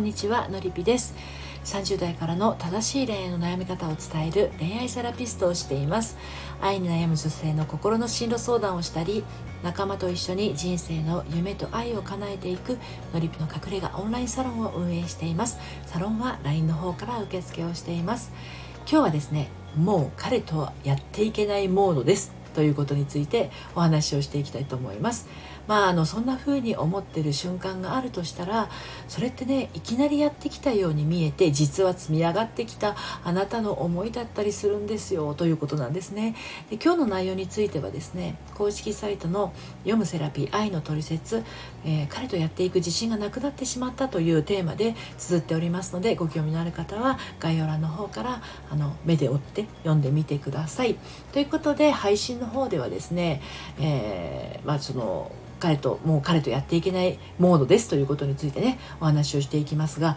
んにちはのりぴです。30代からの正しい恋愛の悩み方を伝える恋愛セラピストをしています。愛に悩む女性の心の進路相談をしたり仲間と一緒に人生の夢と愛を叶えていくのりぴの隠れ家オンラインサロンを運営しています。サロンは LINE の方から受付をしています。今日はですねもう彼とはやっていけないモードです。ということについてお話をしていきたいと思います。まあ、あのそんな風に思ってる瞬間があるとしたらそれってねいきなりやってきたように見えて実は積み上がってきたあなたの思いだったりするんですよということなんですね。で今日の内容についてはですね公式サイトの「読むセラピー愛のトリセツ」えー、彼とやっていく自信がなくなってしまったというテーマで綴っておりますのでご興味のある方は概要欄の方からあの目で追って読んでみてください。ということで配信の方ではですね、えー、まあその彼ともう彼とやっていけないモードですということについてねお話をしていきますが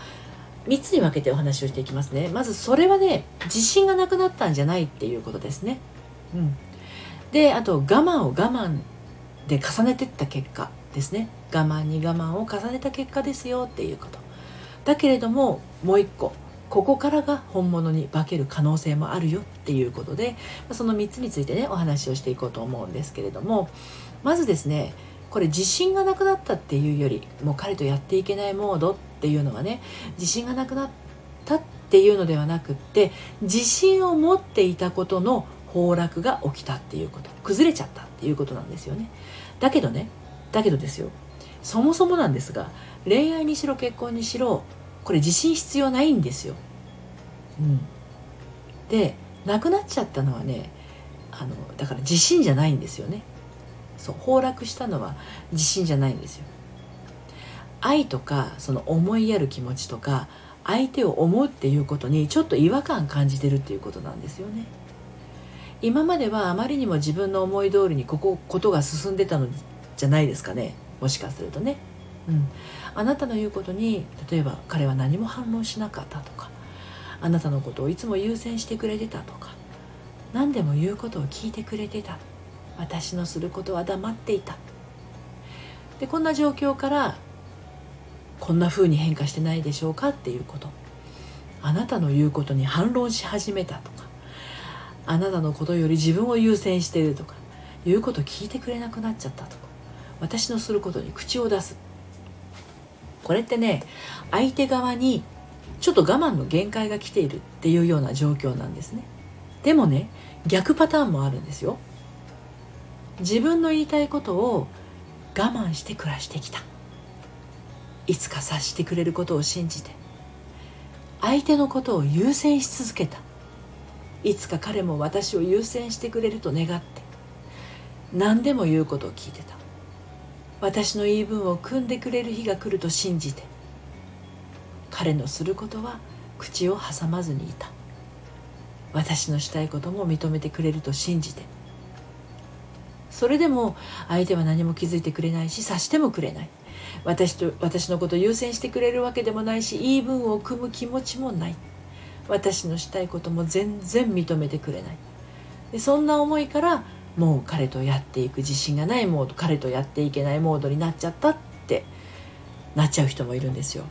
3つに分けてお話をしていきますね。まずそれはね自信がなくなったんじゃないっていうことですね。うん。であと我慢を我慢で重ねてった結果ですね。我慢に我慢を重ねた結果ですよっていうこと。だけれどももう一個ここからが本物に化ける可能性もあるよっていうことでその3つについてねお話をしていこうと思うんですけれどもまずですねこれ自信がなくなったっていうよりもう彼とやっていけないモードっていうのはね自信がなくなったっていうのではなくって自信を持っていたことの崩落が起きたっていうこと崩れちゃったっていうことなんですよね。だけどねだけどですよ。そもそもなんですが恋愛にしろ結婚にしろこれ自信必要ないんですよ、うん、でなくなっちゃったのはねあのだから自信じゃないんですよね。そう崩落したのは自信じゃないんですよ。愛とかその思いやる気持ちとか相手を思うっていうことにちょっと違和感感じてるっていうことなんですよね。今まではあまりにも自分の思い通りにここことが進んでたのじゃないですかね。もしかするとね。うん。あなたの言うことに例えば彼は何も反応しなかったとかあなたのことをいつも優先してくれてたとか何でも言うことを聞いてくれてた。私のすることは黙っていた。でこんな状況からこんな風に変化してないでしょうかっていうこと。あなたの言うことに反論し始めたとか。あなたのことより自分を優先しているとか。言うこと聞いてくれなくなっちゃったとか。私のすることに口を出す。これってね相手側にちょっと我慢の限界が来ているっていうような状況なんですね。でもね逆パターンもあるんですよ。自分の言いたいことを我慢して暮らしてきた。いつか察してくれることを信じて相手のことを優先し続けた。いつか彼も私を優先してくれると願って何でも言うことを聞いてた。私の言い分を汲んでくれる日が来ると信じて彼のすることは口を挟まずにいた。私のしたいことも認めてくれると信じてそれでも相手は何も気づいてくれないし察してもくれない。私と私のことを優先してくれるわけでもないし言い分を組む気持ちもない。私のしたいことも全然認めてくれない。でそんな思いからもう彼とやっていく自信がないモード彼とやっていけないモードになっちゃったってなっちゃう人もいるんですよ。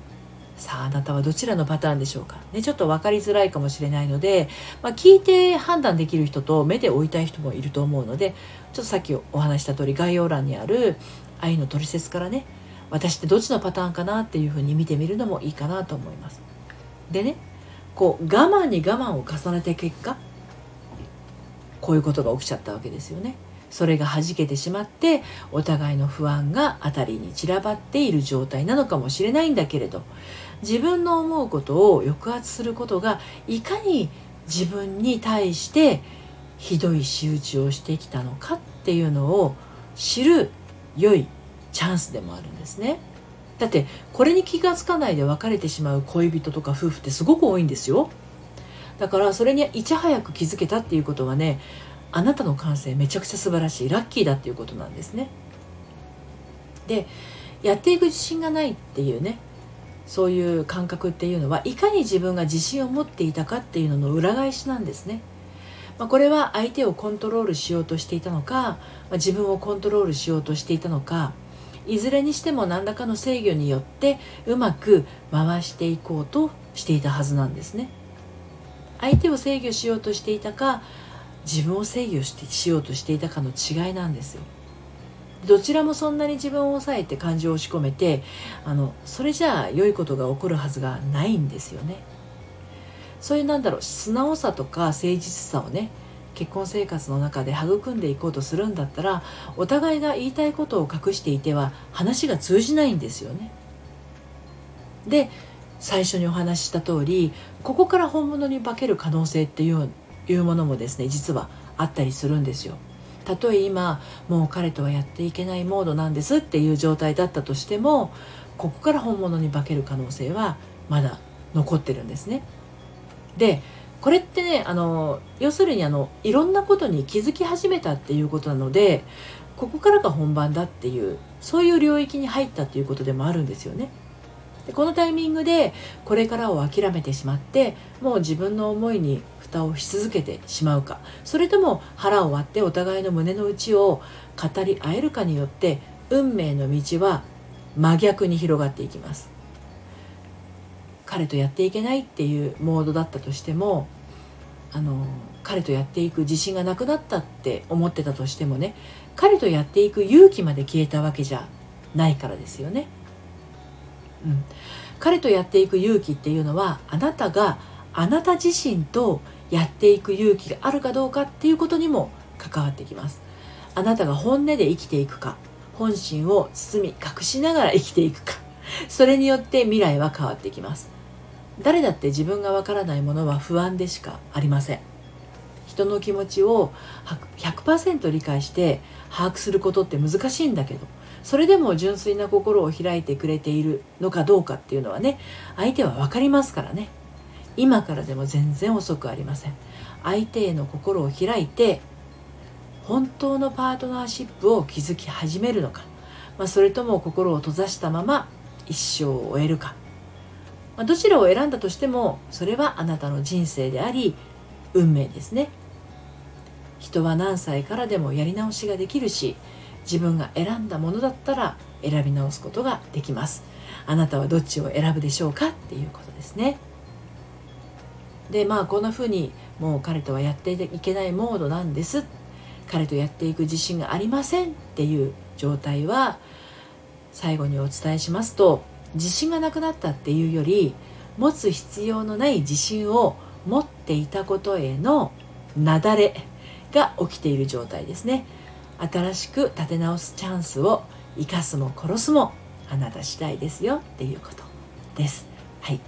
さああなたはどちらのパターンでしょうか、ね、ちょっと分かりづらいかもしれないので、まあ、聞いて判断できる人と目で追いたい人もいると思うのでちょっとさっきお話した通り概要欄にある愛のトリセツからね私ってどっちのパターンかなっていうふうに見てみるのもいいかなと思います。でねこう我慢に我慢を重ねた結果こういうことが起きちゃったわけですよね。それが弾けてしまってお互いの不安が辺りに散らばっている状態なのかもしれないんだけれど自分の思うことを抑圧することがいかに自分に対してひどい仕打ちをしてきたのかっていうのを知る良いチャンスでもあるんですね。だってこれに気が付かないで別れてしまう恋人とか夫婦ってすごく多いんですよ。だからそれにいち早く気づけたっていうことはねあなたの感性めちゃくちゃ素晴らしいラッキーだっていうことなんですねでやっていく自信がないっていうねそういう感覚っていうのはいかに自分が自信を持っていたかっていうのの裏返しなんですね、まあ、これは相手をコントロールしようとしていたのか、まあ、自分をコントロールしようとしていたのかいずれにしても何らかの制御によってうまく回していこうとしていたはずなんですね。相手を制御しようとしていたか自分を制御してしようとしていたかの違いなんですよ。どちらもそんなに自分を抑えて感情を押し込めてあのそれじゃあ良いことが起こるはずがないんですよね。そういうなんだろう素直さとか誠実さをね結婚生活の中で育んでいこうとするんだったらお互いが言いたいことを隠していては話が通じないんですよね。で最初にお話しした通りここから本物に化ける可能性っていういうものもですね実はあったりするんですよ。たとえ今もう彼とはやっていけないモードなんですっていう状態だったとしてもここから本物に化ける可能性はまだ残ってるんですね。でこれってねあの要するにあのいろんなことに気づき始めたっていうことなのでここからが本番だっていうそういう領域に入ったっていうことでもあるんですよね。でこのタイミングでこれからを諦めてしまってもう自分の思いに蓋をし続けてしまうか。それとも腹を割ってお互いの胸の内を語り合えるかによって運命の道は真逆に広がっていきます。彼とやっていけないっていうモードだったとしてもあの彼とやっていく自信がなくなったって思ってたとしてもね彼とやっていく勇気まで消えたわけじゃないからですよね。うん、彼とやっていく勇気っていうのはあなたがあなた自身とやっていく勇気があるかどうかっていうことにも関わってきます。あなたが本音で生きていくか本心を包み隠しながら生きていくかそれによって未来は変わってきます。誰だって自分がわからないものは不安でしかありません。人の気持ちを100%理解して把握することって難しいんだけどそれでも純粋な心を開いてくれているのかどうかっていうのはね相手は分かりますからね。今からでも全然遅くありません。相手への心を開いて本当のパートナーシップを築き始めるのか、まあ、それとも心を閉ざしたまま一生を終えるか、まあ、どちらを選んだとしてもそれはあなたの人生であり運命ですね。人は何歳からでもやり直しができるし自分が選んだものだったら選び直すことができます。あなたはどっちを選ぶでしょうかっていうことですね。でまあこんな風にもう彼とはやっていけないモードなんです。彼とやっていく自信がありませんっていう状態は最後にお伝えしますと自信がなくなったっていうより持つ必要のない自信を持っていたことへのなだれが起きている状態ですね。新しく立て直すチャンスを生かすも殺すもあなた次第ですよっていうことです。はい。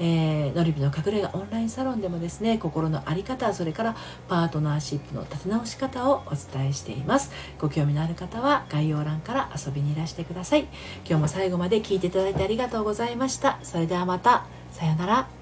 えー、のりびの隠れ家オンラインサロンでもですね心の在り方それからパートナーシップの立て直し方をお伝えしています。ご興味のある方は概要欄から遊びにいらしてください。今日も最後まで聞いていただいてありがとうございました。それではまた。さようなら。